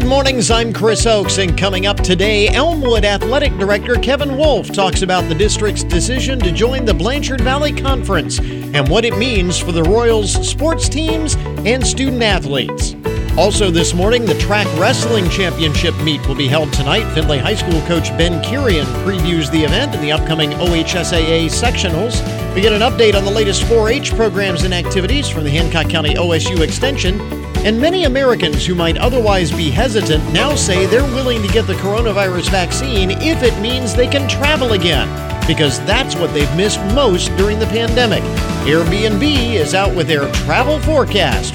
Good mornings, I'm Chris Oakes, and coming up today, Elmwood Athletic Director Kevin Wolf talks about the district's decision to join the Blanchard Valley Conference and what it means for the Royals sports teams and student athletes. Also, this morning, the TRAC wrestling championship meet will be held tonight. Findlay High School coach Ben Kirian previews the event and the upcoming OHSAA sectionals. We get an update on the latest 4 H programs and activities from the Hancock County OSU Extension. And many Americans who might otherwise be hesitant now say they're willing to get the coronavirus vaccine if it means they can travel again, because that's what they've missed most during the pandemic. Airbnb is out with their travel forecast.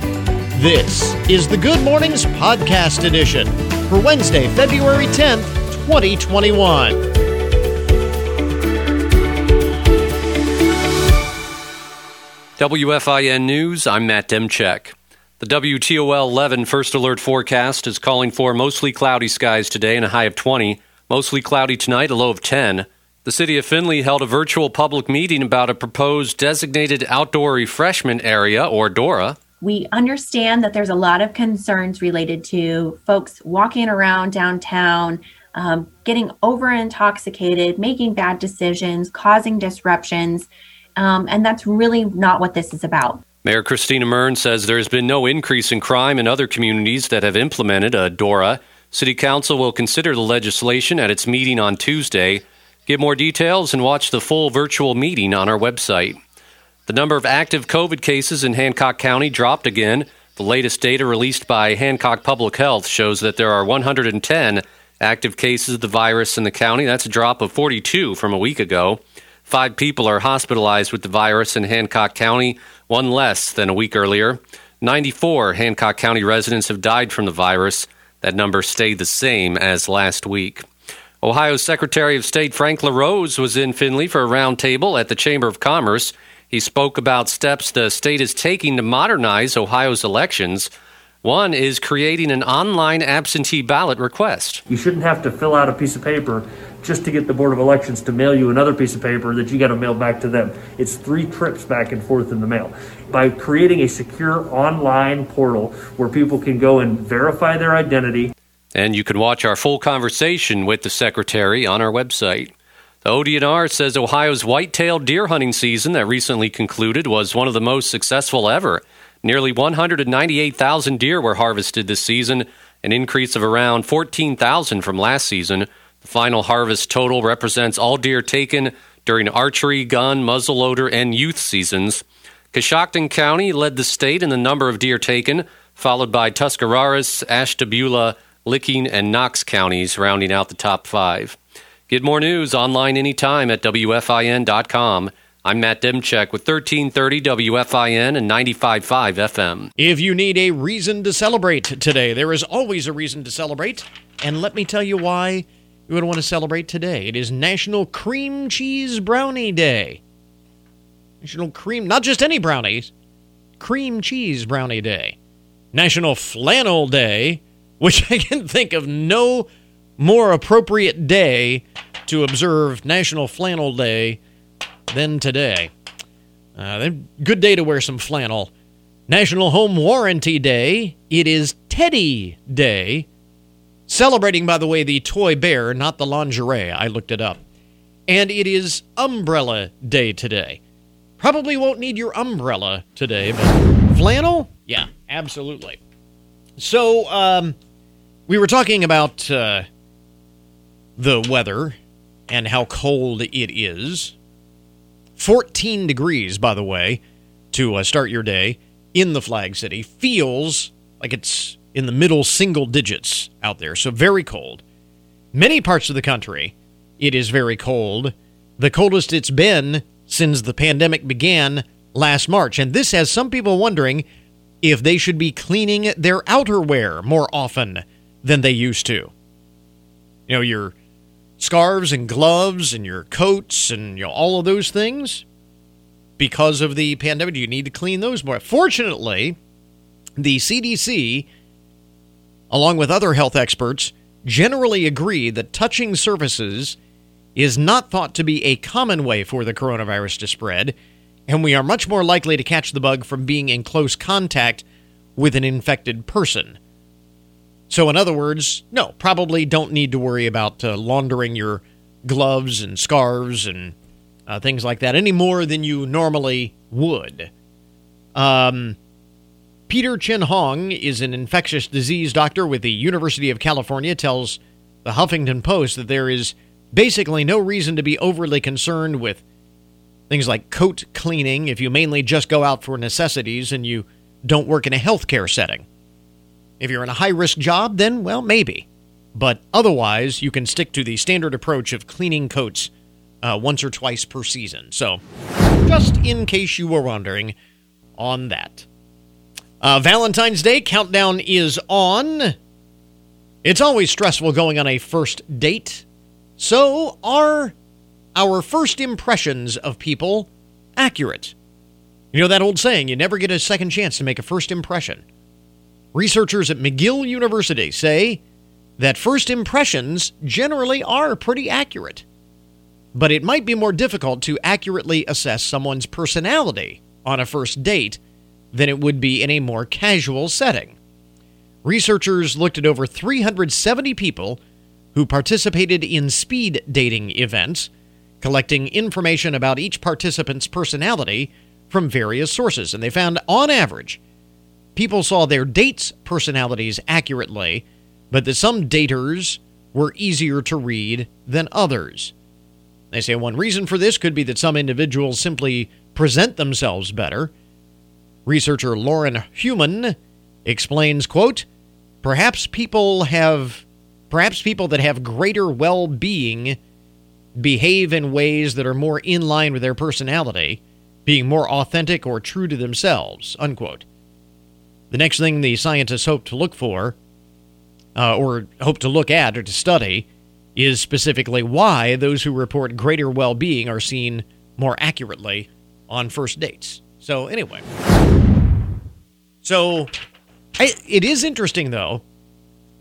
This is the Good Mornings Podcast Edition for Wednesday, February 10th, 2021. WFIN News, I'm Matt Demchek. The WTOL 11 First Alert forecast is calling for mostly cloudy skies today and a high of 20. Mostly cloudy tonight, a low of 10. The city of Findlay held a virtual public meeting about a proposed designated outdoor refreshment area, or DORA. We understand that there's a lot of concerns related to folks walking around downtown, um, getting over intoxicated, making bad decisions, causing disruptions. Um, and that's really not what this is about. Mayor Christina Muryn says there has been no increase in crime in other communities that have implemented a DORA. City Council will consider the legislation at its meeting on Tuesday. Get more details and watch the full virtual meeting on our website. The number of active COVID cases in Hancock County dropped again. The latest data released by Hancock Public Health shows that there are 110 active cases of the virus in the county. That's a drop of 42 from a week ago. Five people are hospitalized with the virus in Hancock County one less than a week earlier. 94 Hancock County residents have died from the virus. That number stayed the same as last week. Ohio's Secretary of State Frank LaRose was in Findlay for a roundtable at the Chamber of Commerce. He spoke about steps the state is taking to modernize Ohio's elections. One is creating an online absentee ballot request. You shouldn't have to fill out a piece of paper just to get the Board of Elections to mail you another piece of paper that you got to mail back to them. It's three trips back and forth in the mail. By creating a secure online portal where people can go and verify their identity. And you can watch our full conversation with the Secretary on our website. The ODNR says Ohio's white-tailed deer hunting season that recently concluded was one of the most successful ever. Nearly 198,000 deer were harvested this season, an increase of around 14,000 from last season. Final harvest total represents all deer taken during archery, gun, muzzleloader, and youth seasons. Coshocton County led the state in the number of deer taken, followed by Tuscarawas, Ashtabula, Licking, and Knox counties, rounding out the top five. Get more news online anytime at WFIN.com. I'm Matt Demchek with 1330 WFIN and 95.5 FM. If you need a reason to celebrate today, there is always a reason to celebrate. And let me tell you why you would want to celebrate today. It is National Cream Cheese Brownie Day. National Cream, not just any brownies, Cream Cheese Brownie Day. National Flannel Day, which I can think of no more appropriate day to observe National Flannel Day than today. Uh, good day to wear some flannel. National Home Warranty Day. It is Teddy Day. Celebrating, by the way, the toy bear, not the lingerie. I looked it up. And it is Umbrella Day today. Probably won't need your umbrella today, but flannel? Yeah, absolutely. So, um, we were talking about uh, the weather and how cold it is. 14 degrees, by the way, to uh, start your day in the Flag City. Feels like it's in the middle single digits out there, so very cold. Many parts of the country, it is very cold. The coldest it's been since the pandemic began last March. And this has some people wondering if they should be cleaning their outerwear more often than they used to. You know, your scarves and gloves and your coats and you know, all of those things. Because of the pandemic, you need to clean those more. Fortunately, the CDC along with other health experts, generally agree that touching surfaces is not thought to be a common way for the coronavirus to spread, and we are much more likely to catch the bug from being in close contact with an infected person. So, in other words, no, probably don't need to worry about uh, laundering your gloves and scarves and uh, things like that any more than you normally would. Um, Peter Chin Hong is an infectious disease doctor with the University of California, tells the Huffington Post that there is basically no reason to be overly concerned with things like coat cleaning if you mainly just go out for necessities and you don't work in a healthcare setting. If you're in a high risk job, then, well, maybe. But otherwise, you can stick to the standard approach of cleaning coats uh, once or twice per season. So, just in case you were wondering on that. Uh, Valentine's Day countdown is on. It's always stressful going on a first date. So, are our first impressions of people accurate? You know that old saying, you never get a second chance to make a first impression. Researchers at McGill University say that first impressions generally are pretty accurate. But it might be more difficult to accurately assess someone's personality on a first date than it would be in a more casual setting. Researchers looked at over 370 people who participated in speed dating events, collecting information about each participant's personality from various sources. And they found, on average, people saw their dates' personalities accurately, but that some daters were easier to read than others. They say one reason for this could be that some individuals simply present themselves better. Researcher Lauren Human explains, quote, perhaps people have perhaps people that have greater well-being behave in ways that are more in line with their personality, being more authentic or true to themselves, unquote. The next thing the scientists hope to look for, uh, or hope to look at or to study, is specifically why those who report greater well being are seen more accurately on first dates. So, anyway. So, I, it is interesting, though,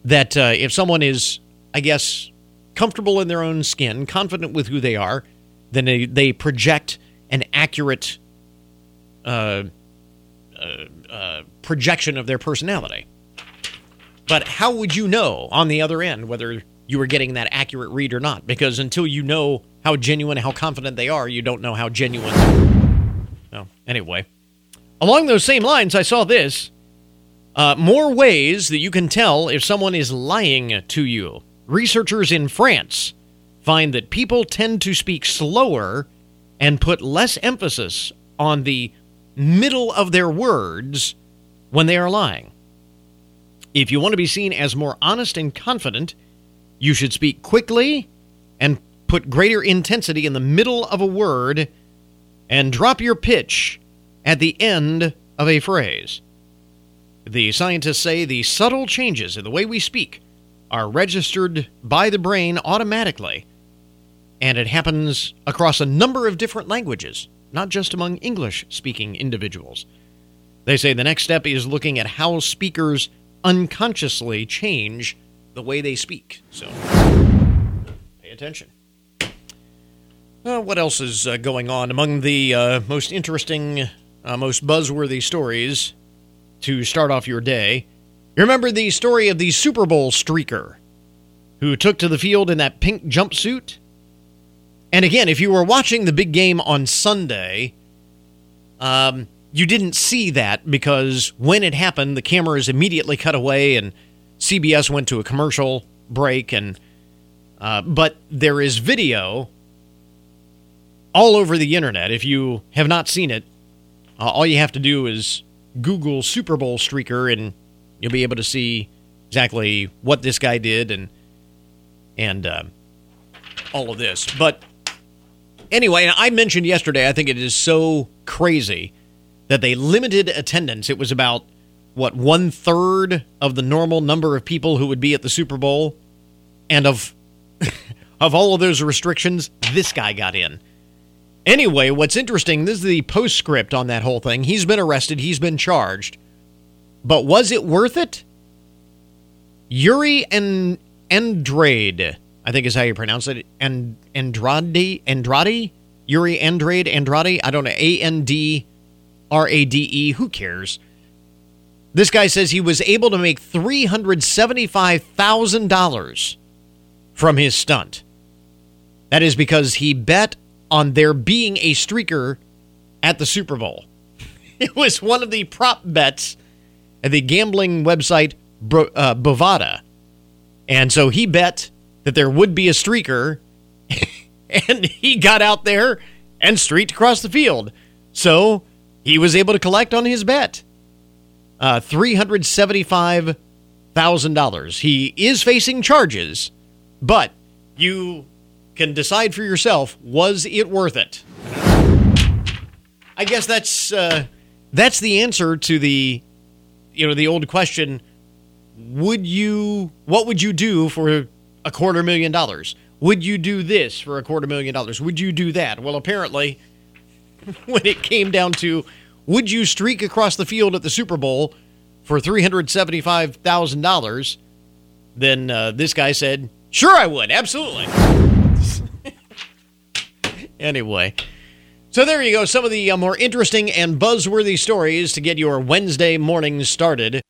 that uh, if someone is, I guess, comfortable in their own skin, confident with who they are, then they, they project an accurate uh, uh, uh, projection of their personality. But how would you know on the other end whether you were getting that accurate read or not? Because until you know how genuine, how confident they are, you don't know how genuine. Anyway, along those same lines, I saw this. Uh, more ways that you can tell if someone is lying to you. Researchers in France find that people tend to speak slower and put less emphasis on the middle of their words when they are lying. If you want to be seen as more honest and confident, you should speak quickly and put greater intensity in the middle of a word and drop your pitch at the end of a phrase. The scientists say the subtle changes in the way we speak are registered by the brain automatically, and it happens across a number of different languages not just among English speaking individuals. They say the next step is looking at how speakers unconsciously change the way they speak. So pay attention. Uh, what else is uh, going on? Among the uh, most interesting, uh, most buzzworthy stories to start off your day, you remember the story of the Super Bowl streaker who took to the field in that pink jumpsuit? And again, if you were watching the big game on Sunday, um, you didn't see that because when it happened, the cameras immediately cut away and CBS went to a commercial break. And uh, but there is video all over the internet. If you have not seen it, uh, all you have to do is Google Super Bowl streaker, and you'll be able to see exactly what this guy did and and uh, all of this. But Anyway, I mentioned yesterday, I think it is so crazy that they limited attendance. It was about, what, one third of the normal number of people who would be at the Super Bowl. And of, of all of those restrictions, this guy got in. Anyway, what's interesting, this is the postscript on that whole thing. He's been arrested, he's been charged. But was it worth it? Yuri and Andrade I think is how you pronounce it. And Andrade, Andrade, Yuri Andrade, Andrade. I don't know. A N D R A D E. Who cares? This guy says he was able to make $375,000 from his stunt. That is because he bet on there being a streaker at the Super Bowl. It was one of the prop bets at the gambling website uh, Bovada. And so he bet that there would be a streaker, and he got out there and streaked across the field. So he was able to collect on his bet. Uh, $375,000. He is facing charges, but you can decide for yourself was it worth it? I guess that's uh, that's the answer to the you know the old question would you what would you do for a quarter million dollars? Would you do this for a quarter million dollars? Would you do that? Well apparently when it came down to would you streak across the field at the super bowl for $375000 then uh, this guy said sure i would absolutely anyway so there you go, some of the uh, more interesting and buzzworthy stories to get your Wednesday morning started.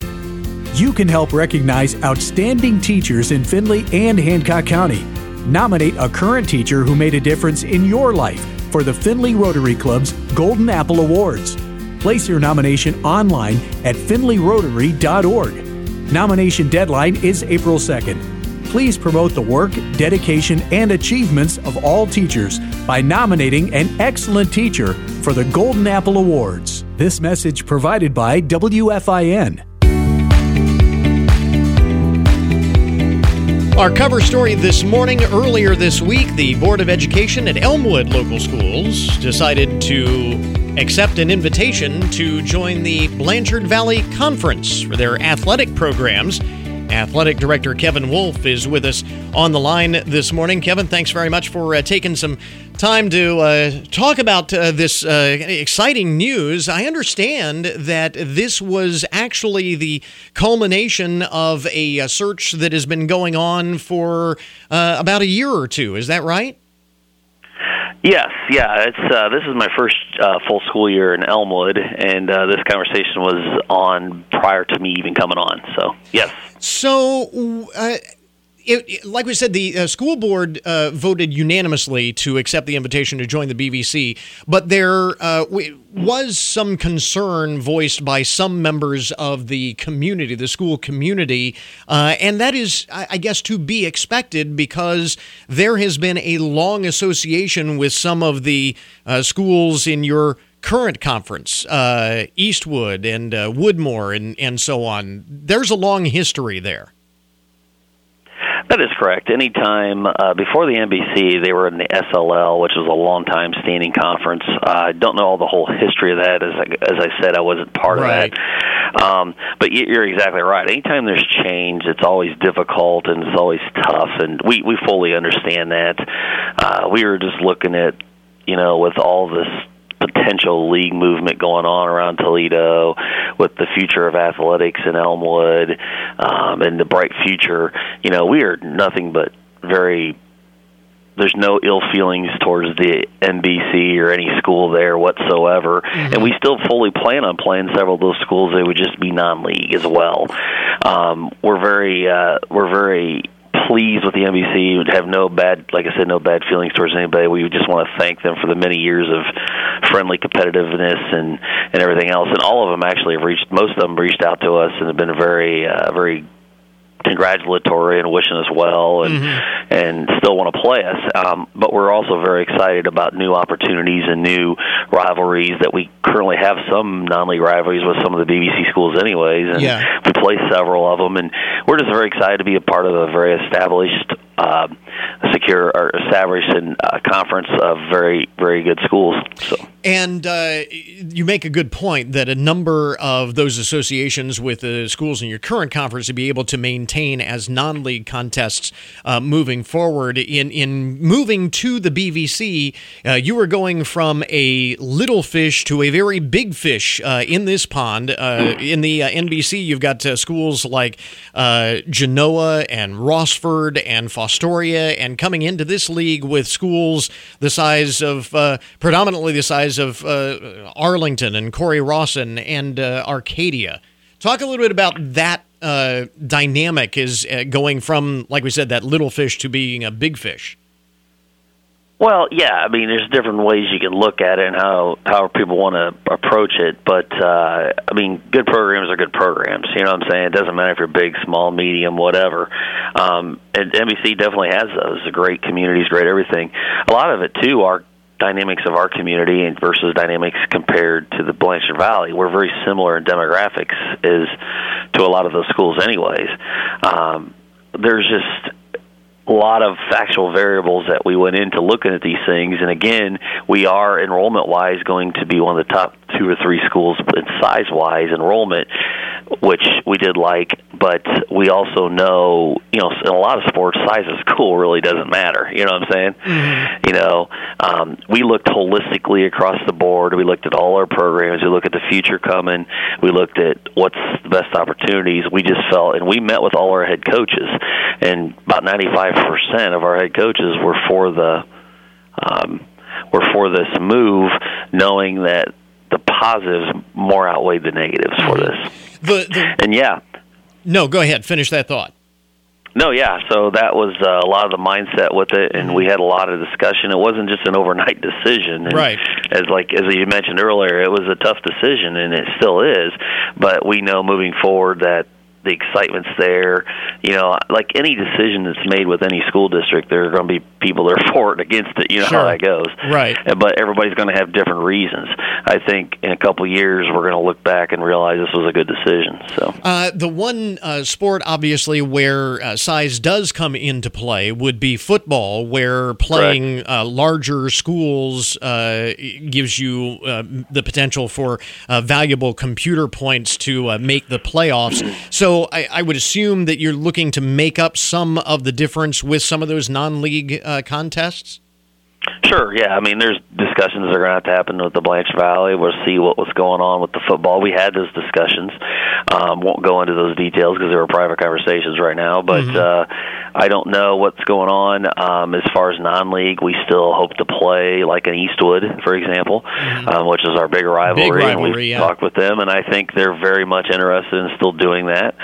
You can help recognize outstanding teachers in Findlay and Hancock County. Nominate a current teacher who made a difference in your life for the Findlay Rotary Club's Golden Apple Awards. Place your nomination online at findlayrotary.org. Nomination deadline is April 2nd please promote the work, dedication, and achievements of all teachers by nominating an excellent teacher for the Golden Apple Awards. This message provided by WFIN. Our cover story this morning earlier this week the Board of Education at Elmwood Local Schools decided to accept an invitation to join the Blanchard Valley Conference for their athletic programs Athletic Director Kevin Wolf is with us on the line this morning. Kevin, thanks very much for uh, taking some time to uh, talk about uh, this uh, exciting news. I understand that this was actually the culmination of a, a search that has been going on for uh, about a year or two. Is that right? Yes, yeah. It's uh, this is my first uh, full school year in Elmwood, and uh, this conversation was on prior to me even coming on. So yes. So. Uh, it, like we said, the uh, school board uh, voted unanimously to accept the invitation to join the BVC, but there uh, was some concern voiced by some members of the community, the school community, uh, and that is, I guess, to be expected because there has been a long association with some of the uh, schools in your current conference, uh, Eastwood and Woodmore, and, and so on. There's a long history there. That is correct. Anytime uh, before the NBC, they were in the SLL, which was a long time standing conference. Uh, I don't know all the whole history of that. As I, as I said, I wasn't part right. of that. Um, but you're exactly right. Anytime there's change, it's always difficult and it's always tough, and we we fully understand that. Uh, we were just looking at, you know, with all this potential league movement going on around Toledo with the future of athletics in Elmwood um, and the bright future. You know, we are nothing but very there's no ill feelings towards the NBC or any school there whatsoever, mm-hmm. and we still fully plan on playing several of those schools. They would just be non-league as well. Um, we're very uh, we're very pleased with the NBC. Would have no bad, like I said, no bad feelings towards anybody. We just want to thank them for the many years of friendly competitiveness and and everything else. And all of them actually have reached. Most of them reached out to us and have been very uh, very congratulatory and wishing us well and mm-hmm. and still want to play us. Um, but we're also very excited about new opportunities and new rivalries that we currently have some non-league rivalries with some of the BVC schools, anyways, and yeah. we play several of them. And we're just very excited to be a part of a very established uh, secure or established in a conference of very very good schools. So. And uh, you make a good point that a number of those associations with the schools in your current conference to be able to maintain as non-league contests uh, moving forward. In in moving to the BVC, uh, you are going from a little fish to a very big fish uh, in this pond. Uh, in the NBC, you've got schools like Genoa and Rossford and. Fostoria and coming into this league with schools the size of uh, predominantly the size of uh, Arlington and Cory-Rawson and uh, Arcadia. Talk a little bit about that uh, dynamic is uh, going from, like we said, that little fish to being a big fish. Well, yeah, I mean, there's different ways you can look at it and how how people want to approach it. But uh, I mean, good programs are good programs. You know what I'm saying? It doesn't matter if you're big, small, medium, whatever. Um, and NBC definitely has those. Great communities, great everything. A lot of it too are dynamics of our community versus dynamics compared to the Blanchard Valley. We're very similar in demographics as to a lot of those schools, anyways. Um, there's just a lot of factual variables that we went into looking at these things. And again, we are enrollment wise going to be one of the top two or three schools in size wise enrollment, which we did like. But we also know, you know, in a lot of sports, size of school really doesn't matter. You know what I'm saying? Mm-hmm. You know, um, we looked holistically across the board. We looked at all our programs. We looked at the future coming. We looked at what's the best opportunities. We just felt, and we met with all our head coaches, and about 95% of our head coaches were for the. Um, were for this move, knowing that the positives more outweigh the negatives for this. The, the, and yeah. No, go ahead. Finish that thought. No, yeah. So that was uh, a lot of the mindset with it, and we had a lot of discussion. It wasn't just an overnight decision, and right? As like as you mentioned earlier, it was a tough decision, and it still is. But we know moving forward that the excitement's there. You know, like any decision that's made with any school district, there are going to be people that are for it and against it. You know sure. how that goes, right? But everybody's going to have different reasons. I think in a couple of years we're going to look back and realize this was a good decision. So uh, the one uh, sport, obviously, where uh, size does come into play would be football, where playing uh, larger schools uh, gives you uh, the potential for valuable computer points to make the playoffs. So I, I, would assume that you're looking to make up some of the difference with some of those non-league uh, contests. Sure. Yeah. I mean, there's discussions that are going to have to happen with the Blanchard Valley. We'll see what was going on with the football. We had those discussions. Um, won't go into those details because they were private conversations right now. But mm-hmm. uh, I don't know what's going on um, as far as non-league. We still hope to play like an Eastwood, for example, mm-hmm. um, which is our big rivalry. Big rivalry and we've yeah. talked with them, and I think they're very much interested in still doing that.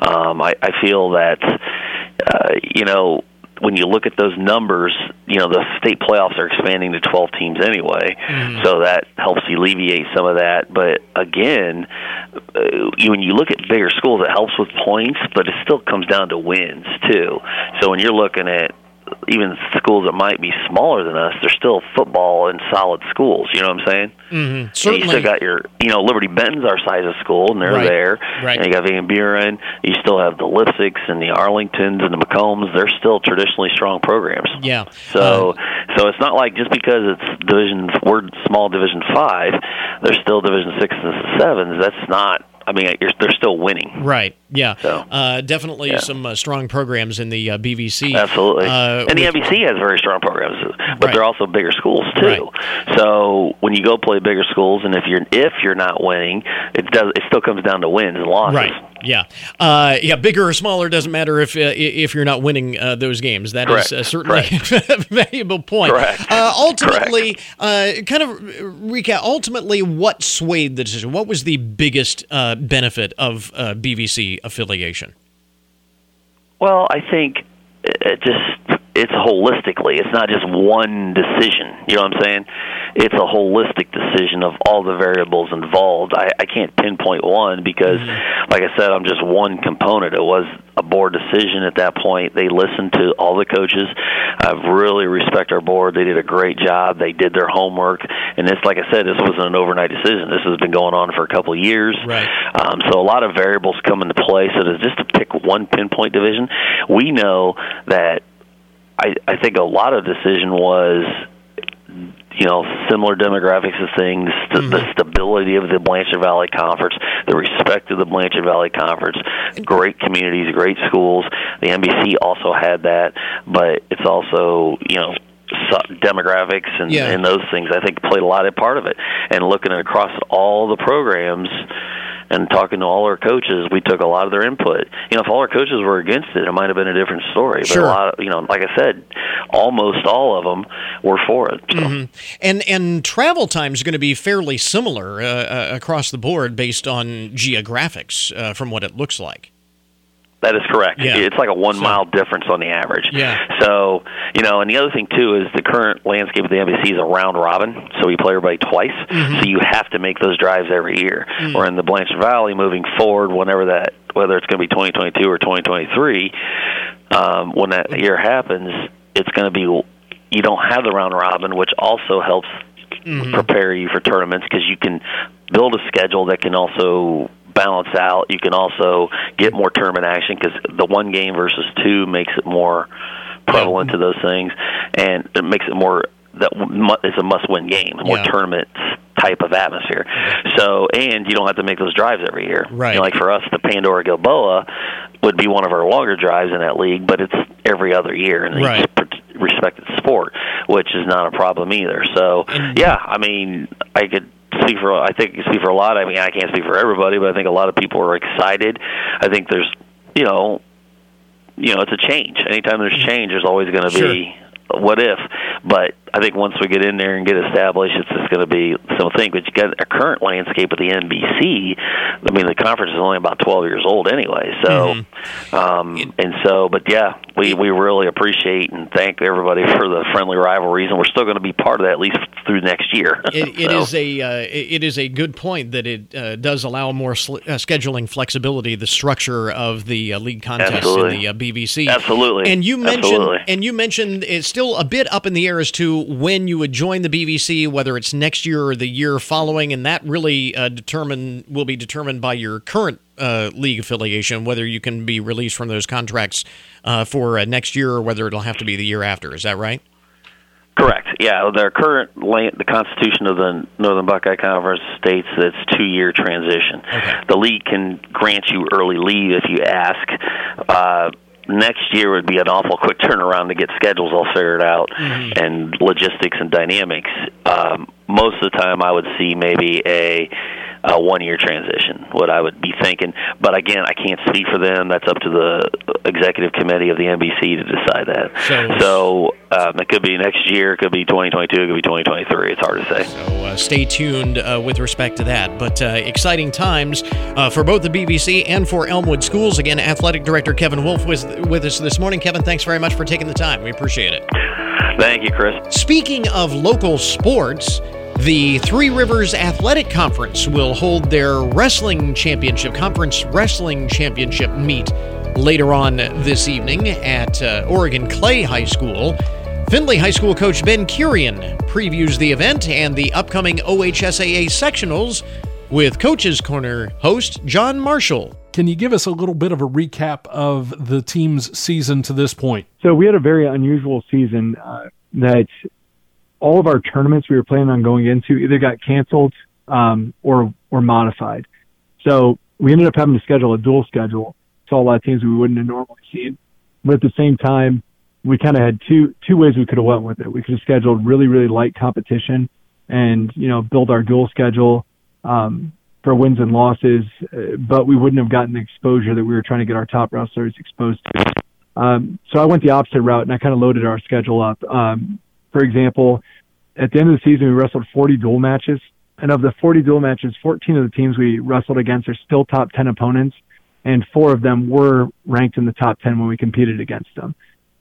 Um, I, I feel that uh, you know when you look at those numbers, you know the state playoffs are expanding to 12 teams anyway, mm-hmm. so that helps alleviate some of that. But again, uh, when you look at bigger schools, it helps with points, but it still comes down to wins too. So when you're looking at even schools that might be smaller than us, they're still football and solid schools. You know what I'm saying? Mm-hmm. Certainly. You still got your, you know, Liberty Benton's our size of school, and they're right. there. Right. And you got Van Buren. You still have the Leipsics and the Arlingtons and the McCombs. They're still traditionally strong programs. Yeah. So, uh, so it's not like just because it's Division, we're small Division Five, they're still Division Six and Sevens. That's not I mean, they're still winning. Right. Yeah. So, uh, definitely yeah. some uh, strong programs in the uh, BVC. Absolutely. Uh, and the NBC has very strong programs, but right. they're also bigger schools too. Right. So when you go play bigger schools, and if you're if you're not winning, it does it still comes down to wins and losses. Right. Yeah. Uh, yeah. Bigger or smaller doesn't matter if uh, if you're not winning those games. That Correct. is certainly a valuable point. Correct. ultimately, kind of recap. Ultimately, what swayed the decision? What was the biggest benefit of uh, BVC affiliation? Well, I think it just it's holistically. It's not just one decision. You know what I'm saying? It's a holistic decision of all the variables involved. I, I can't pinpoint one because, mm-hmm. like I said, I'm just one component. It was a board decision at that point. They listened to all the coaches. I really respect our board. They did a great job. They did their homework, and this, like I said, this wasn't an overnight decision. This has been going on for a couple of years. Right. Um, so a lot of variables come into play. So to just to pick one pinpoint division, we know that I, I think a lot of decision was you know, similar demographics of things, st- mm-hmm. the stability of the Blanchard Valley Conference, the respect of the Blanchard Valley Conference, great communities, great schools. The NBC also had that, but it's also, you know, demographics and, yeah. and those things I think played a lot of part of it. And looking across all the programs, and talking to all our coaches, we took a lot of their input. You know, if all our coaches were against it, it might have been a different story. But Sure. a lot, of, you know, like I said, almost all of them were for it. So. Mm-hmm. And and travel time is going to be fairly similar uh, uh, across the board based on geographics, uh, from what it looks like. That is correct. Yeah. It's like a one So- mile difference on the average. Yeah. So, you know, and the other thing too is the current landscape of the NBC is a round robin, so we play everybody twice. Mm-hmm. So you have to make those drives every year. Mm. Or in the Blanchard Valley, moving forward, whenever that, whether it's going to be 2022 or 2023, um, when that year happens, it's going to be you don't have the round robin, which also helps Mm-hmm. prepare you for tournaments because you can build a schedule that can also balance out. You can also get more tournament action because the one game versus two makes it more prevalent to those things, and it makes it more that it's a must-win game, more Yeah. tournament type of atmosphere. So, and you don't have to make those drives every year. Right. You know, like for us, the Pandora Gilboa would be one of our longer drives in that league, but it's every other year in Right. each respected sport, which is not a problem either. So, yeah, I mean, I could speak for I think speak for a lot. I mean, I can't speak for everybody, but I think a lot of people are excited. I think there's, you know, you know, it's a change. Anytime there's mm-hmm. change, there's always going to Sure. be what if. But I think once we get in there and get established, it's just going to be some thing. But you got a current landscape of the NBC. I mean, the conference is only about 12 years old anyway. So, um, and so, but yeah, we we really appreciate and thank everybody for the friendly rivalries, and we're still going to be part of that at least through next year. It, it So- is a uh, it is a good point that it uh, does allow more sl- uh, scheduling flexibility. The structure of the uh, league contests Absolutely. in the uh, BVC, Absolutely. And you mentioned Absolutely. and you mentioned it's still a bit up in the air as to when you would join the BVC, whether it's next year or the year following, and that really uh, determine will be determined by your current. Uh, league affiliation, whether you can be released from those contracts uh, for uh, next year or whether it'll have to be the year after. Is that right? Correct. Yeah, their current the Constitution of the Northern Buckeye Conference states that it's two year transition. Okay. The league can grant you early leave if you ask. Next year would be an awful quick turnaround to get schedules all figured out and logistics and dynamics. Um, most of the time, I would see maybe a a one year transition, what I would be thinking. But again, I can't speak for them. That's up to the executive committee of the NBC to decide that. So- So um, it could be next year, it could be 2022, it could be 2023. It's hard to say. So uh, stay tuned uh, with respect to that. But uh, exciting times uh, for both the BVC and for Elmwood Schools. Again, Athletic Director Kevin Wolf was with us this morning. Kevin, thanks very much for taking the time. We appreciate it. Thank you, Chris. Speaking of local sports, the Three Rivers Athletic Conference will hold their wrestling championship, conference wrestling championship meet later on this evening at uh, Oregon Clay High School. Findlay High School coach Ben Kirian previews the event and the upcoming OHSAA sectionals with Coach's Corner host John Marshall. Can you give us a little bit of a recap of the team's season to this point? So we had a very unusual season uh, that all of our tournaments we were planning on going into either got canceled um, or or modified. So we ended up having to schedule a dual schedule. Saw a lot of teams we wouldn't have normally seen, but at the same time, we kind of had two two ways we could have went with it. We could have scheduled really really light competition, and you know build our dual schedule um, for wins and losses, uh, but we wouldn't have gotten the exposure that we were trying to get our top wrestlers exposed to. Um, so I went the opposite route and I kind of loaded our schedule up. Um, for example, at the end of the season, we wrestled 40 dual matches. And of the 40 dual matches, 14 of the teams we wrestled against are still top 10 opponents. And four of them were ranked in the top 10 when we competed against them.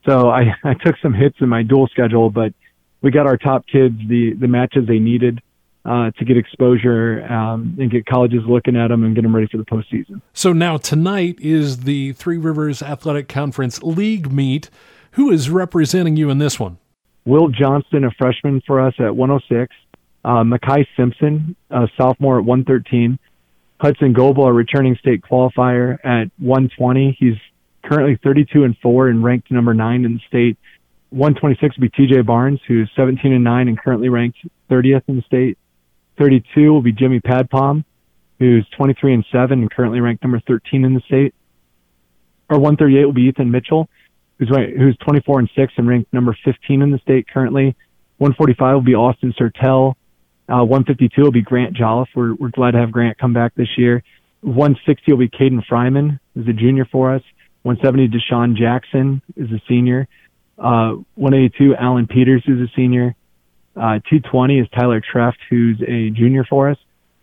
So I, I took some hits in my dual schedule, but we got our top kids the, the matches they needed uh, to get exposure um, and get colleges looking at them and get them ready for the postseason. So now tonight is the Three Rivers Athletic Conference League meet. Who is representing you in this one? Will Johnston, a freshman for us at 106. Uh, Simpson, a sophomore at 113. Hudson Goebel, a returning state qualifier at 120. He's currently 32 and 4 and ranked number 9 in the state. 126 will be TJ Barnes, who's 17 and 9 and currently ranked 30th in the state. 32 will be Jimmy Padpom, who's 23 and 7 and currently ranked number 13 in the state. Or 138 will be Ethan Mitchell, who's who's 24 and 6 and ranked number 15 in the state currently. 145 will be Austin Sertel. Uh, 152 will be Grant Jolliffe. We're, we're glad to have Grant come back this year. 160 will be Caden Fryman, who's a junior for us. 170 Deshaun Jackson is a senior. Uh, 182 Alan Peters, who's a senior. Uh, 220 is Tyler Treft, who's a junior for us.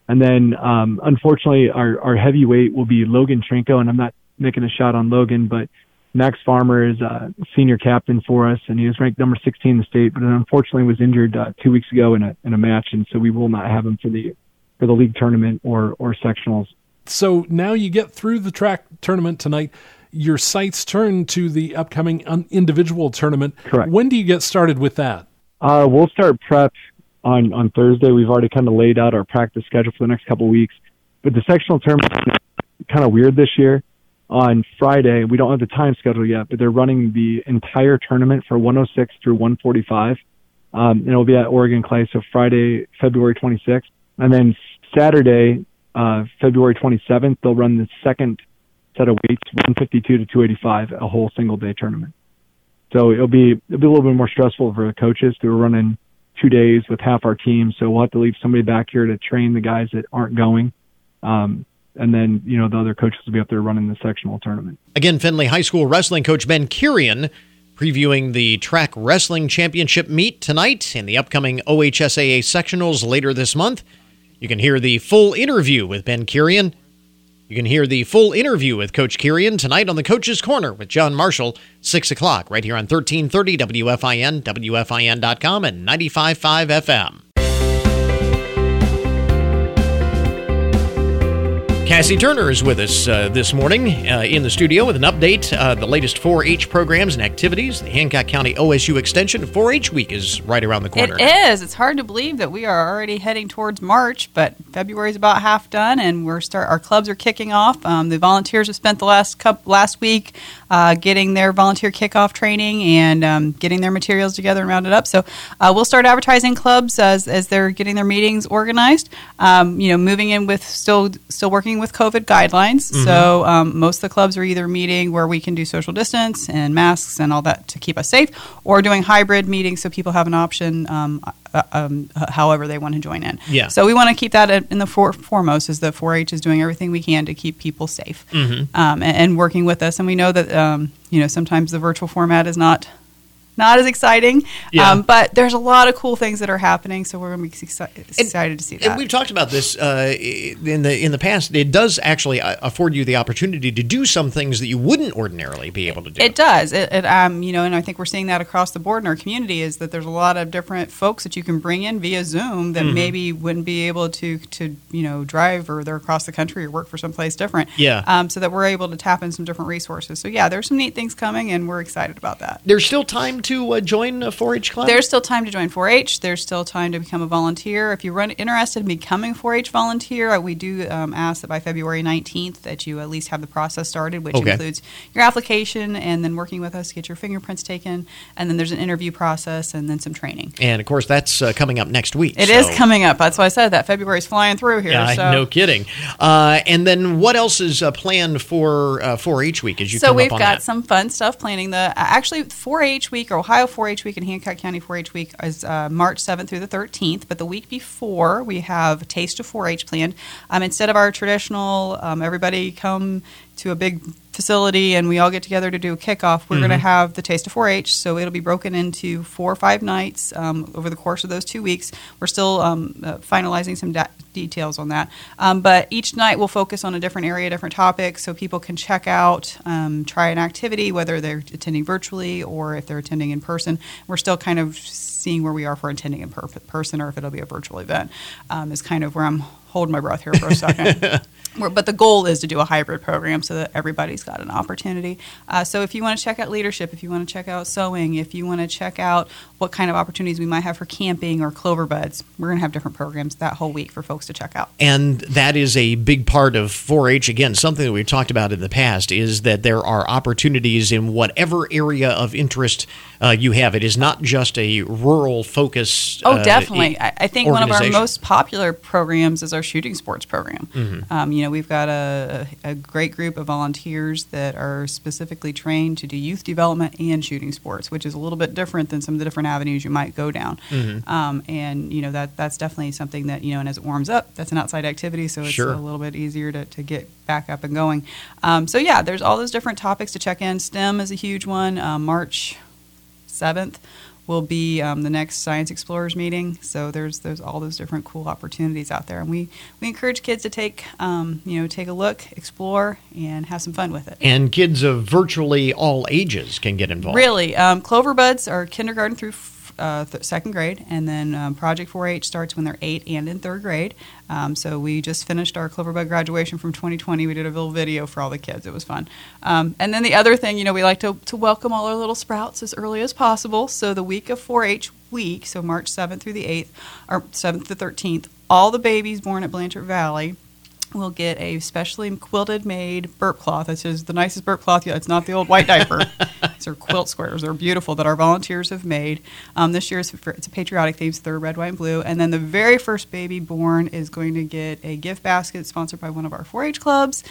And then, um, unfortunately, our, our heavyweight will be Logan Trinko, and I'm not making a shot on Logan, but Max Farmer is a senior captain for us, and he was ranked number 16 in the state, but unfortunately was injured uh, two weeks ago in a in a match, and so we will not have him for the for the league tournament or or sectionals. So now you get through the TRAC tournament tonight. Your sights turn to the upcoming individual tournament. Correct. When do you get started with that? Uh, we'll start prep on on Thursday. We've already kind of laid out our practice schedule for the next couple of weeks, but the sectional tournament is kind of weird this year on Friday. We don't have the time schedule yet, but they're running the entire tournament for 106 through 145. Um, and it'll be at Oregon Clay. So Friday, February 26th. And then Saturday, uh, February 27th, they'll run the second set of weights, 152 to 285, a whole single day tournament. So it'll be, it'll be a little bit more stressful for the coaches who are running two days with half our team. So we'll have to leave somebody back here to train the guys that aren't going. Um, and then you know the other coaches will be up there running the sectional tournament. Again, Findlay High School wrestling coach Ben Kirian previewing the TRAC wrestling championship meet tonight and the upcoming OHSAA sectionals later this month. You can hear the full interview with Ben Kirian. You can hear the full interview with Coach Kirian tonight on the Coach's Corner with John Marshall, 6 o'clock, right here on 1330 WFIN, WFIN.com, and 95.5 FM. Cassie Turner is with us uh, this morning uh, in the studio with an update. Uh, the latest 4 H programs and activities. The Hancock County OSU Extension 4 H week is right around the corner. It is. It's hard to believe that we are already heading towards March, but February is about half done, and we're start. Our clubs are kicking off. Um, the volunteers have spent the last couple, last week uh, getting their volunteer kickoff training and um, getting their materials together and rounded up. So uh, we'll start advertising clubs as, as they're getting their meetings organized. Um, you know, moving in with still still working with COVID guidelines. Mm-hmm. So um, most of the clubs are either meeting where we can do social distance and masks and all that to keep us safe, or doing hybrid meetings so people have an option. Um, uh, um, however they want to join in. Yeah. So we want to keep that in the for- foremost. Is the 4-H is doing everything we can to keep people safe mm-hmm. Um, and, and, working with us. And we know that um, you know sometimes the virtual format is not not as exciting. Yeah. Um, but there's a lot of cool things that are happening, so we're going to be excited, excited to see that. And we've talked about this uh, in the in the past. It does actually uh, afford you the opportunity to do some things that you wouldn't ordinarily be able to do. It does. It, it, um, you know, and I think we're seeing that across the board in our community is that there's a lot of different folks that you can bring in via Zoom that mm-hmm. maybe wouldn't be able to to you know drive or they're across the country or work for someplace different. Yeah. Um, so that we're able to tap in some different resources. So yeah, there's some neat things coming, and we're excited about that. There's still time to uh, join a 4-H club? There's still time to join 4-H. There's still time to become a volunteer. If you're interested in becoming a 4-H volunteer, uh, we do um, ask that by February 19th that you at least have the process started, which okay. includes your application and then working with us to get your fingerprints taken, and then there's an interview process and then some training. And of course, that's uh, coming up next week. It so. is coming up. That's why I said that February's flying through here. Yeah, so. no kidding. Uh, and then what else is uh, planned for 4-H uh, week? As you so we've got that? some fun stuff planning. The actually 4-H week Ohio 4-H week in Hancock County 4-H week is uh, March 7th through the 13th. But the week before, we have Taste of 4-H planned. Um, instead of our traditional, um, everybody come to a big facility and we all get together to do a kickoff, we're mm-hmm. going to have the Taste of 4-H. So it'll be broken into four or five nights um, over the course of those two weeks. We're still um, uh, finalizing some da- details on that. Um, but each night we'll focus on a different area, different topic, so people can check out, um, try an activity, whether they're attending virtually or if they're attending in person. We're still kind of seeing where we are for attending in per- person or if it'll be a virtual event, um, is kind of where I'm holding my breath here for a second. but the goal is to do a hybrid program so that everybody's got an opportunity. Uh, so if you want to check out leadership, if you want to check out sewing, if you want to check out what kind of opportunities we might have for camping or clover buds, we're going to have different programs that whole week for folks to check out. And that is a big part of 4-H. Again, something that we've talked about in the past is that there are opportunities in whatever area of interest uh, you have. It is not just a rural focus. Oh, uh, definitely. I, I think one of our most popular programs is our shooting sports program. Mm-hmm. Um, you know, we've got a, a great group of volunteers that are specifically trained to do youth development and shooting sports, which is a little bit different than some of the different avenues you might go down. Mm-hmm. Um, and you know that that's definitely something that you know, and as it warms up, that's an outside activity, so it's Sure. a little bit easier to, to get back up and going. Um, so yeah, there's all those different topics to check in. STEM is a huge one. Um, March seventh will be um, the next Science Explorers meeting. So there's there's all those different cool opportunities out there, and we we encourage kids to take um, you know take a look, explore, and have some fun with it. And kids of virtually all ages can get involved. Really, um, Clover Buds are kindergarten through uh, th- second grade, and then um, Project 4-H starts when they're eight and in third grade. Um, so we just finished our Clover Bud graduation from 2020. We did a little video for all the kids. It was fun. Um, and then the other thing, you know, we like to, to welcome all our little sprouts as early as possible. So the week of 4-H week, so March 7th through the 8th, or 7th to 13th, all the babies born at Blanchard Valley will get a specially quilted made burp cloth. This is the nicest burp cloth yet. It's not the old white diaper. These are quilt squares. They're beautiful that our volunteers have made. Um, this year it's, for, it's a patriotic theme, so they're red, white, and blue. And then the very first baby born is going to get a gift basket sponsored by one of our 4-H clubs.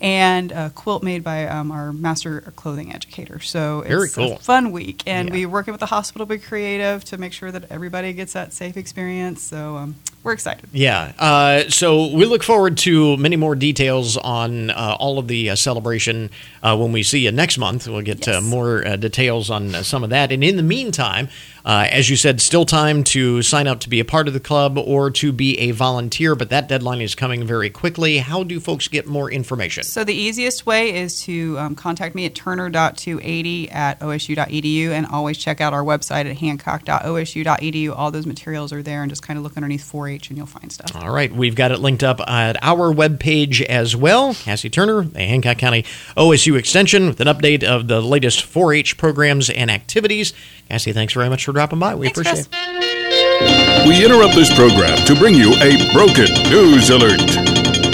And a quilt made by um, our master clothing educator. So Very it's cool. a fun week, and Yeah. we're working with the hospital to be creative to make sure that everybody gets that safe experience. So um, we're excited. Yeah. Uh, so we look forward to many more details on uh, all of the uh, celebration uh, when we see you next month. We'll get uh, Yes. more uh, details on uh, some of that. And in the meantime, uh, as you said, still time to sign up to be a part of the club or to be a volunteer, but that deadline is coming very quickly. How do folks get more information? So the easiest way is to um, contact me at turner.280 at osu.edu and always check out our website at hancock.osu.edu. All those materials are there and just kind of look underneath 4-H and you'll find stuff. All right, we've got it linked up at our webpage as well. Cassie Turner, the Hancock County OSU Extension, with an update of the latest 4 H programs and activities. Cassie, thanks very much for dropping by. We Thanks, appreciate Chris. it. We interrupt this program to bring you a broken news alert.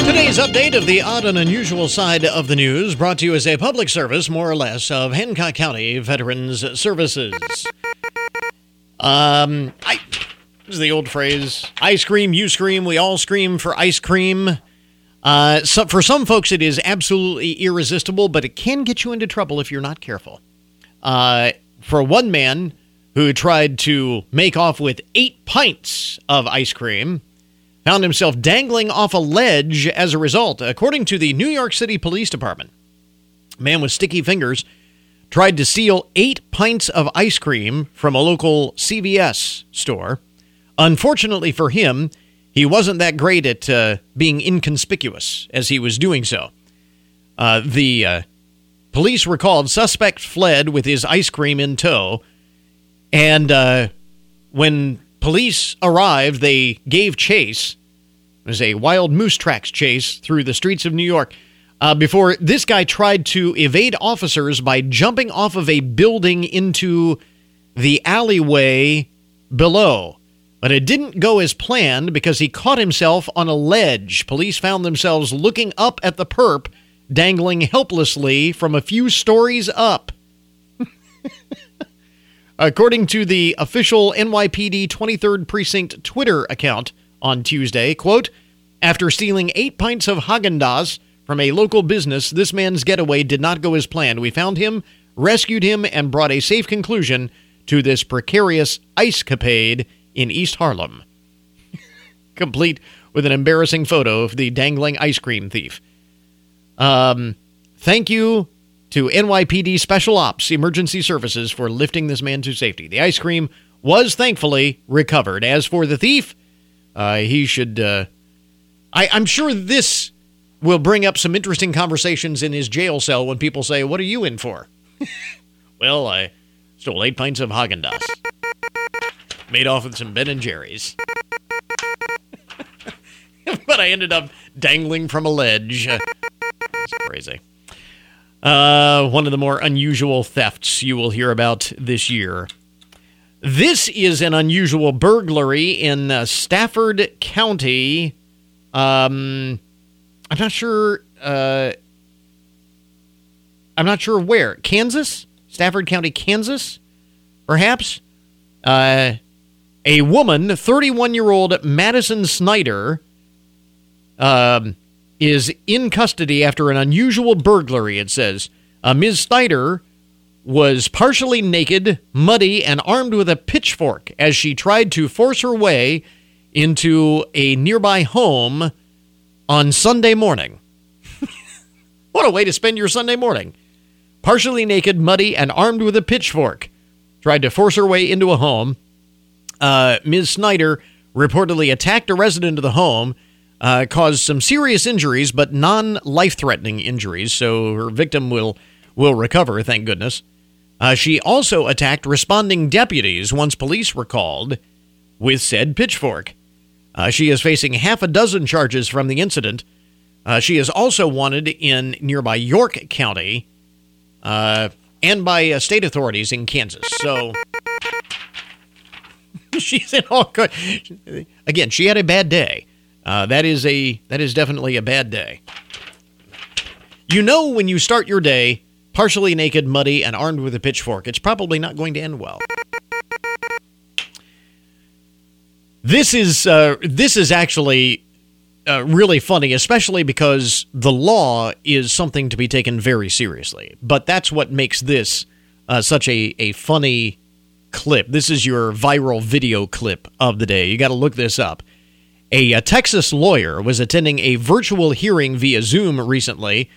Today's update of the odd and unusual side of the news brought to you as a public service, more or less, of Hancock County Veterans Services. Um, I. This is the old phrase I scream, you scream, we all scream for ice cream. Uh, so for some folks, it is absolutely irresistible, but it can get you into trouble if you're not careful. Uh, for one man who tried to make off with eight pints of ice cream, found himself dangling off a ledge as a result. According to the New York City Police Department, man with sticky fingers tried to steal eight pints of ice cream from a local CVS store. Unfortunately for him, he wasn't that great at uh, being inconspicuous as he was doing so. Uh, the uh, police recalled. Suspect fled with his ice cream in tow. And uh, when police arrived, they gave chase. It was a wild moose tracks chase through the streets of New York. Uh, before this guy tried to evade officers by jumping off of a building into the alleyway below. But it didn't go as planned because he caught himself on a ledge. Police found themselves looking up at the perp, dangling helplessly from a few stories up. According to the official NYPD 23rd Precinct Twitter account on Tuesday, quote, after stealing eight pints of Haagen-Dazs from a local business, this man's getaway did not go as planned. We found him, rescued him, and brought a safe conclusion to this precarious ice capade in East Harlem. Complete with an embarrassing photo of the dangling ice cream thief. Um, thank you to NYPD Special Ops Emergency Services for lifting this man to safety. The ice cream was thankfully recovered. As for the thief, uh, he should. Uh, I, I'm sure this will bring up some interesting conversations in his jail cell when people say, "What are you in for?" well, I stole eight pints of Haagen Dazs, made off with some Ben and Jerry's, but I ended up dangling from a ledge. That's crazy. Uh, one of the more unusual thefts you will hear about this year. This is an unusual burglary in uh, Stafford County. Um, I'm not sure. Uh, I'm not sure where. Kansas? Stafford County, Kansas? Perhaps? Uh, a woman, 31 year old Madison Snyder, um, is in custody after an unusual burglary. It says uh, Ms. Snyder was partially naked, muddy, and armed with a pitchfork as she tried to force her way into a nearby home on Sunday morning. what a way to spend your Sunday morning! Partially naked, muddy, and armed with a pitchfork. Tried to force her way into a home. Uh, Ms. Snyder reportedly attacked a resident of the home, uh, caused some serious injuries, but non life threatening injuries, so her victim will, will recover, thank goodness. Uh, she also attacked responding deputies once police were called with said pitchfork. Uh, she is facing half a dozen charges from the incident. Uh, she is also wanted in nearby York County uh, and by uh, state authorities in Kansas. So she's in all good. Again, she had a bad day. Uh, that is a that is definitely a bad day. You know when you start your day partially naked, muddy, and armed with a pitchfork, it's probably not going to end well. This is uh, this is actually uh, really funny, especially because the law is something to be taken very seriously. But that's what makes this uh, such a, a funny clip. This is your viral video clip of the day. You got to look this up. A, Texas lawyer was attending a virtual hearing via Zoom recently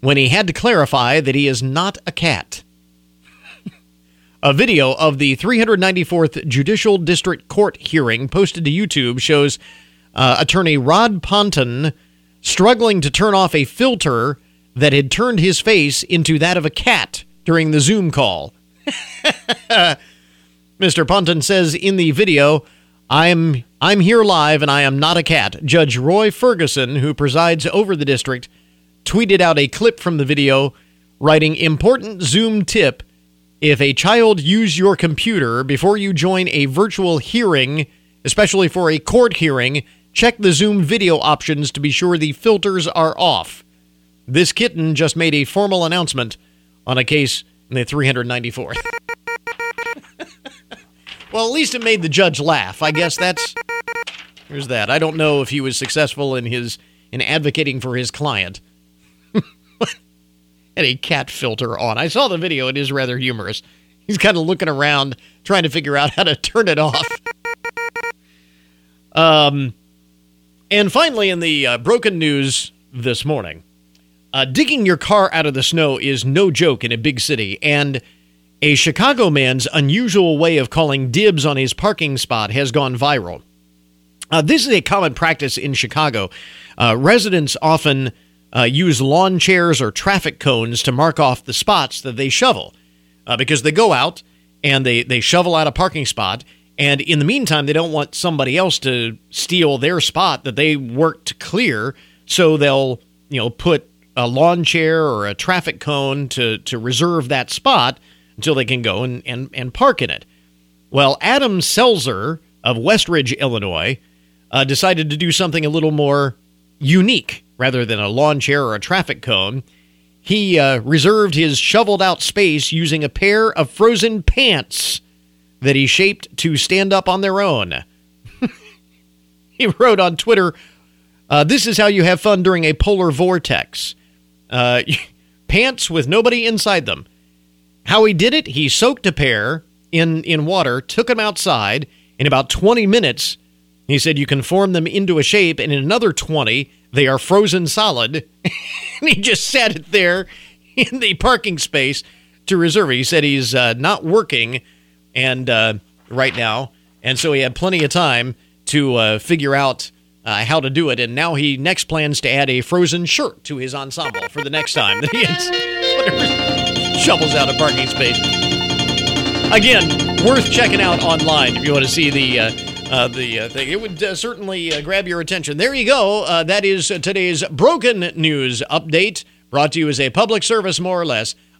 when he had to clarify that he is not a cat. A video of the 394th Judicial District Court hearing posted to YouTube shows uh, attorney Rod Ponton struggling to turn off a filter that had turned his face into that of a cat during the Zoom call. Mr. Ponton says in the video, I'm I'm here live and I am not a cat. Judge Roy Ferguson, who presides over the district, tweeted out a clip from the video writing important Zoom tip if a child use your computer before you join a virtual hearing, especially for a court hearing, check the Zoom video options to be sure the filters are off. This kitten just made a formal announcement on a case in the 394th. well, at least it made the judge laugh. I guess that's there's that. I don't know if he was successful in his in advocating for his client. Had a cat filter on. I saw the video. It is rather humorous. He's kind of looking around, trying to figure out how to turn it off. Um, and finally, in the uh, broken news this morning, uh, digging your car out of the snow is no joke in a big city, and a Chicago man's unusual way of calling dibs on his parking spot has gone viral. Uh, this is a common practice in Chicago. Uh, residents often uh, use lawn chairs or traffic cones to mark off the spots that they shovel uh, because they go out and they, they shovel out a parking spot. And in the meantime, they don't want somebody else to steal their spot that they worked to clear. So they'll, you know, put a lawn chair or a traffic cone to, to reserve that spot until they can go and, and, and park in it. Well, Adam Selzer of Westridge, Illinois, uh, decided to do something a little more unique rather than a lawn chair or a traffic cone. He uh, reserved his shoveled out space using a pair of frozen pants that he shaped to stand up on their own. he wrote on Twitter, uh, This is how you have fun during a polar vortex. Uh, pants with nobody inside them. How he did it, he soaked a pair in, in water, took them outside. In about 20 minutes, he said you can form them into a shape, and in another 20, they are frozen solid. and he just sat it there in the parking space to reserve it. He said he's uh, not working and uh, right now, and so he had plenty of time to uh, figure out uh, how to do it. And now he next plans to add a frozen shirt to his ensemble for the next time that he has, shovels out a parking space. Again, worth checking out online if you want to see the. Uh, the uh, thing. It would uh, certainly uh, grab your attention. There you go. Uh, that is today's broken news update, brought to you as a public service, more or less,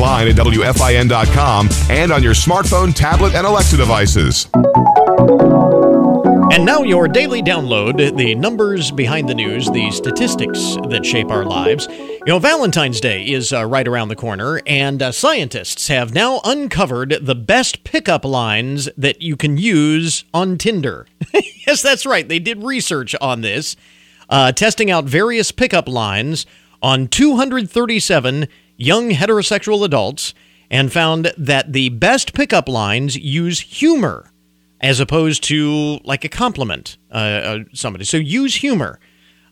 Online at WFIN.com and on your smartphone, tablet, and Alexa devices. And now, your daily download the numbers behind the news, the statistics that shape our lives. You know, Valentine's Day is uh, right around the corner, and uh, scientists have now uncovered the best pickup lines that you can use on Tinder. yes, that's right. They did research on this, uh, testing out various pickup lines on 237 young heterosexual adults, and found that the best pickup lines use humor as opposed to like a compliment uh, uh, somebody. So use humor.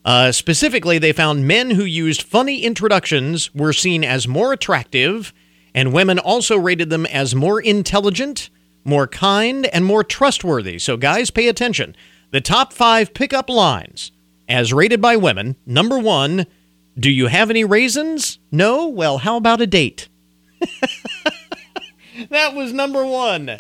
Uh, specifically, they found men who used funny introductions were seen as more attractive, and women also rated them as more intelligent, more kind, and more trustworthy. So, guys, pay attention. The top five pickup lines, as rated by women number one, do you have any raisins? No? Well, how about a date? that was number one.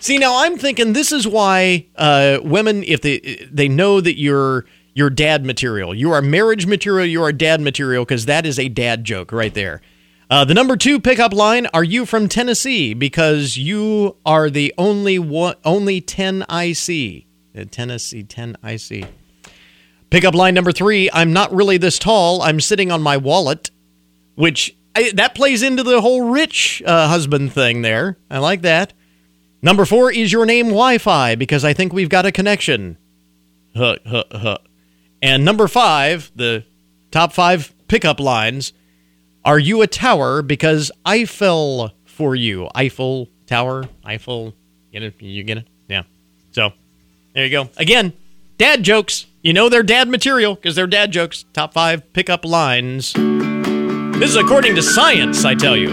See, now I'm thinking this is why uh, women, if they they know that you're you're dad material, you are marriage material, you are dad material, because that is a dad joke right there. Uh, the number two pickup line: Are you from Tennessee? Because you are the only one, only ten I see. Uh, Tennessee ten I see. Pickup line number three: I'm not really this tall. I'm sitting on my wallet, which I, that plays into the whole rich uh, husband thing. There, I like that. Number four is your name Wi Fi because I think we've got a connection. Huh, huh, huh. And number five, the top five pickup lines are you a tower because I fell for you? Eiffel Tower, Eiffel, get it? You get it? Yeah. So there you go. Again, dad jokes. You know they're dad material because they're dad jokes. Top five pickup lines. This is according to science, I tell you.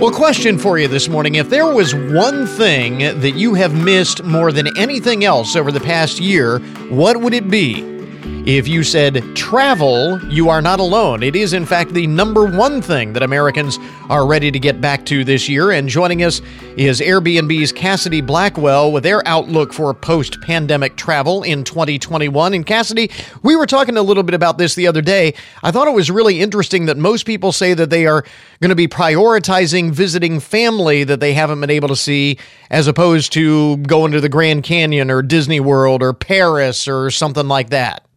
Well, question for you this morning. If there was one thing that you have missed more than anything else over the past year, what would it be? If you said travel, you are not alone. It is, in fact, the number one thing that Americans are ready to get back to this year. And joining us is Airbnb's Cassidy Blackwell with their outlook for post pandemic travel in 2021. And Cassidy, we were talking a little bit about this the other day. I thought it was really interesting that most people say that they are going to be prioritizing visiting family that they haven't been able to see as opposed to going to the Grand Canyon or Disney World or Paris or something like that.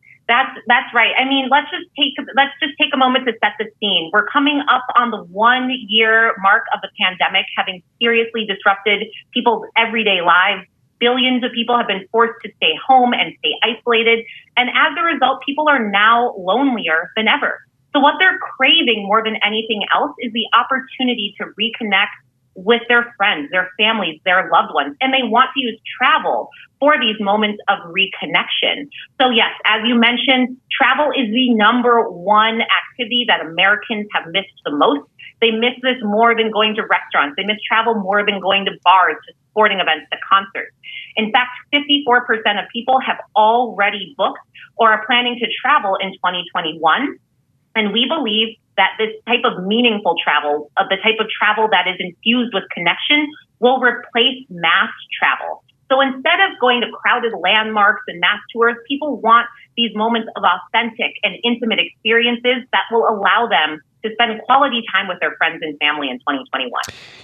That's right. I mean, let's just take let's just take a moment to set the scene. We're coming up on the one year mark of the pandemic, having seriously disrupted people's everyday lives. Billions of people have been forced to stay home and stay isolated, and as a result, people are now lonelier than ever. So what they're craving more than anything else is the opportunity to reconnect with their friends, their families, their loved ones, and they want to use travel for these moments of reconnection. So yes, as you mentioned, travel is the number one activity that Americans have missed the most. They miss this more than going to restaurants. They miss travel more than going to bars, to sporting events, to concerts. In fact, 54% of people have already booked or are planning to travel in 2021. And we believe that this type of meaningful travel, of the type of travel that is infused with connection, will replace mass travel. So instead of going to crowded landmarks and mass tours, people want these moments of authentic and intimate experiences that will allow them to spend quality time with their friends and family in 2021.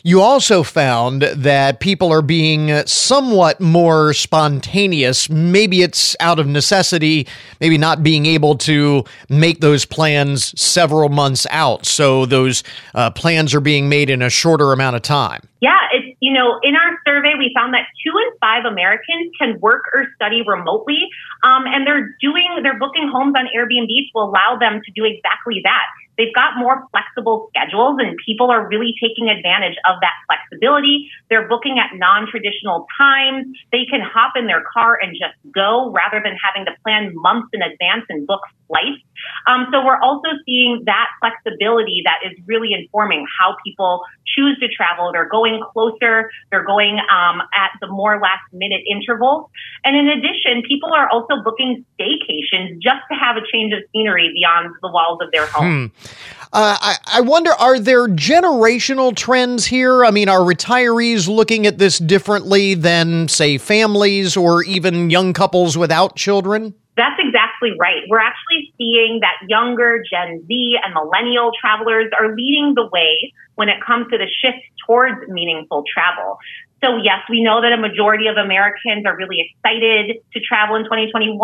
You also found that people are being somewhat more spontaneous. Maybe it's out of necessity, maybe not being able to make those plans several months out. So those uh, plans are being made in a shorter amount of time. Yeah, it's, you know, in our survey, we found that two in five Americans can work or study remotely. Um, and they're doing, they're booking homes on Airbnb to allow them to do exactly that they've got more flexible schedules and people are really taking advantage of that flexibility. They're booking at non-traditional times. They can hop in their car and just go rather than having to plan months in advance and book flights. Um, so we're also seeing that flexibility that is really informing how people choose to travel. They're going closer. They're going um, at the more last minute intervals. And in addition, people are also booking staycations just to have a change of scenery beyond the walls of their home. Hmm. Uh, I, I wonder, are there generational trends here? I mean, are retirees looking at this differently than, say, families or even young couples without children? That's exactly right. We're actually seeing that younger Gen Z and millennial travelers are leading the way when it comes to the shift towards meaningful travel. So yes, we know that a majority of Americans are really excited to travel in 2021,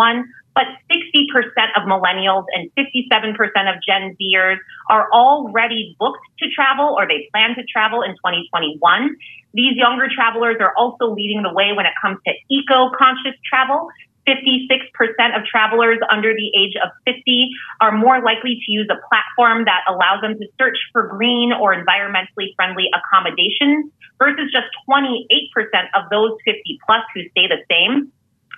but 60% of millennials and 57% of Gen Zers are already booked to travel or they plan to travel in 2021. These younger travelers are also leading the way when it comes to eco-conscious travel. 56% of travelers under the age of 50 are more likely to use a platform that allows them to search for green or environmentally friendly accommodations versus just 28% of those 50 plus who stay the same.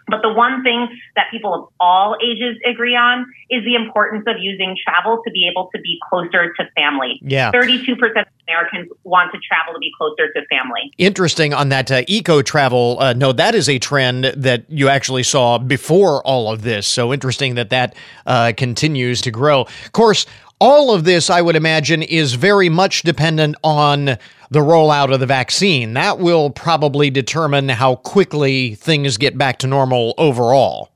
But the one thing that people of all ages agree on is the importance of using travel to be able to be closer to family. Yeah. 32% of Americans want to travel to be closer to family. Interesting on that uh, eco travel. Uh, no, that is a trend that you actually saw before all of this. So interesting that that uh, continues to grow. Of course, all of this, I would imagine, is very much dependent on the rollout of the vaccine. That will probably determine how quickly things get back to normal overall.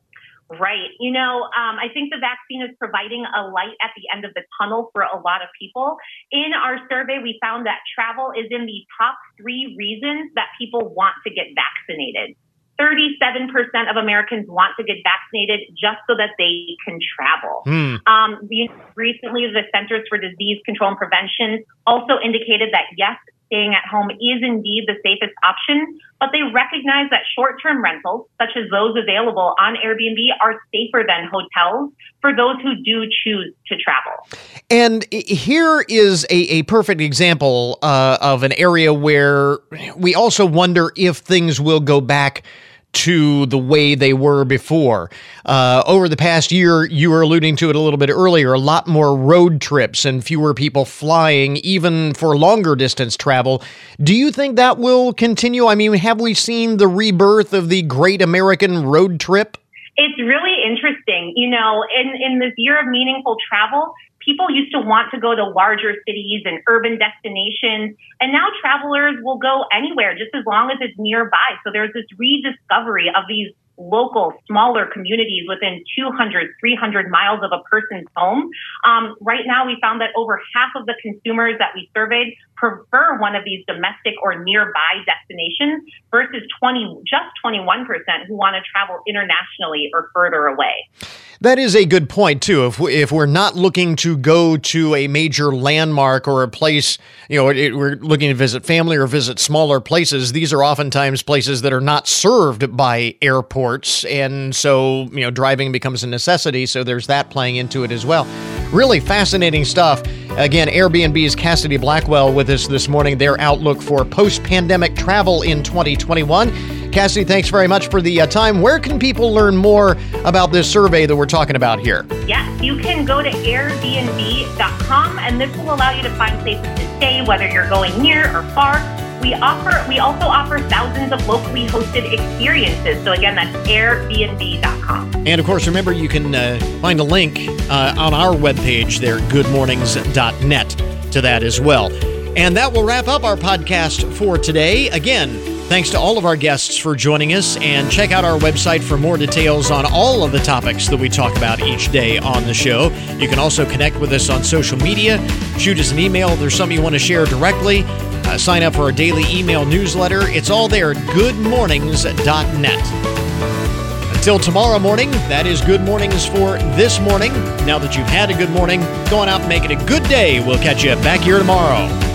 Right. You know, um, I think the vaccine is providing a light at the end of the tunnel for a lot of people. In our survey, we found that travel is in the top three reasons that people want to get vaccinated. 37% of Americans want to get vaccinated just so that they can travel. Hmm. Um, recently, the Centers for Disease Control and Prevention also indicated that yes, staying at home is indeed the safest option, but they recognize that short term rentals, such as those available on Airbnb, are safer than hotels for those who do choose to travel. And here is a, a perfect example uh, of an area where we also wonder if things will go back to the way they were before. Uh, over the past year, you were alluding to it a little bit earlier, a lot more road trips and fewer people flying, even for longer distance travel. Do you think that will continue? I mean, have we seen the rebirth of the great American road trip? It's really interesting. You know, in, in this year of meaningful travel, people used to want to go to larger cities and urban destinations, and now travelers will go anywhere just as long as it's nearby. So there's this rediscovery of these local, smaller communities within 200, 300 miles of a person's home. Um, right now, we found that over half of the consumers that we surveyed prefer one of these domestic or nearby destinations versus 20, just 21% who want to travel internationally or further away. That is a good point too. If if we're not looking to go to a major landmark or a place, you know, it, we're looking to visit family or visit smaller places. These are oftentimes places that are not served by airports, and so you know, driving becomes a necessity. So there's that playing into it as well. Really fascinating stuff. Again, Airbnb's Cassidy Blackwell with us this morning. Their outlook for post-pandemic travel in 2021. Cassidy, thanks very much for the uh, time. Where can people learn more about this survey that we're talking about here? Yes, you can go to airbnb.com and this will allow you to find places to stay, whether you're going near or far. We offer we also offer thousands of locally hosted experiences. So again, that's airbnb.com. And of course, remember you can uh, find a link uh, on our webpage there, goodmornings.net, to that as well. And that will wrap up our podcast for today. Again, Thanks to all of our guests for joining us, and check out our website for more details on all of the topics that we talk about each day on the show. You can also connect with us on social media, shoot us an email if there's something you want to share directly, uh, sign up for our daily email newsletter. It's all there at goodmornings.net. Until tomorrow morning, that is good mornings for this morning. Now that you've had a good morning, go on out and make it a good day. We'll catch you back here tomorrow.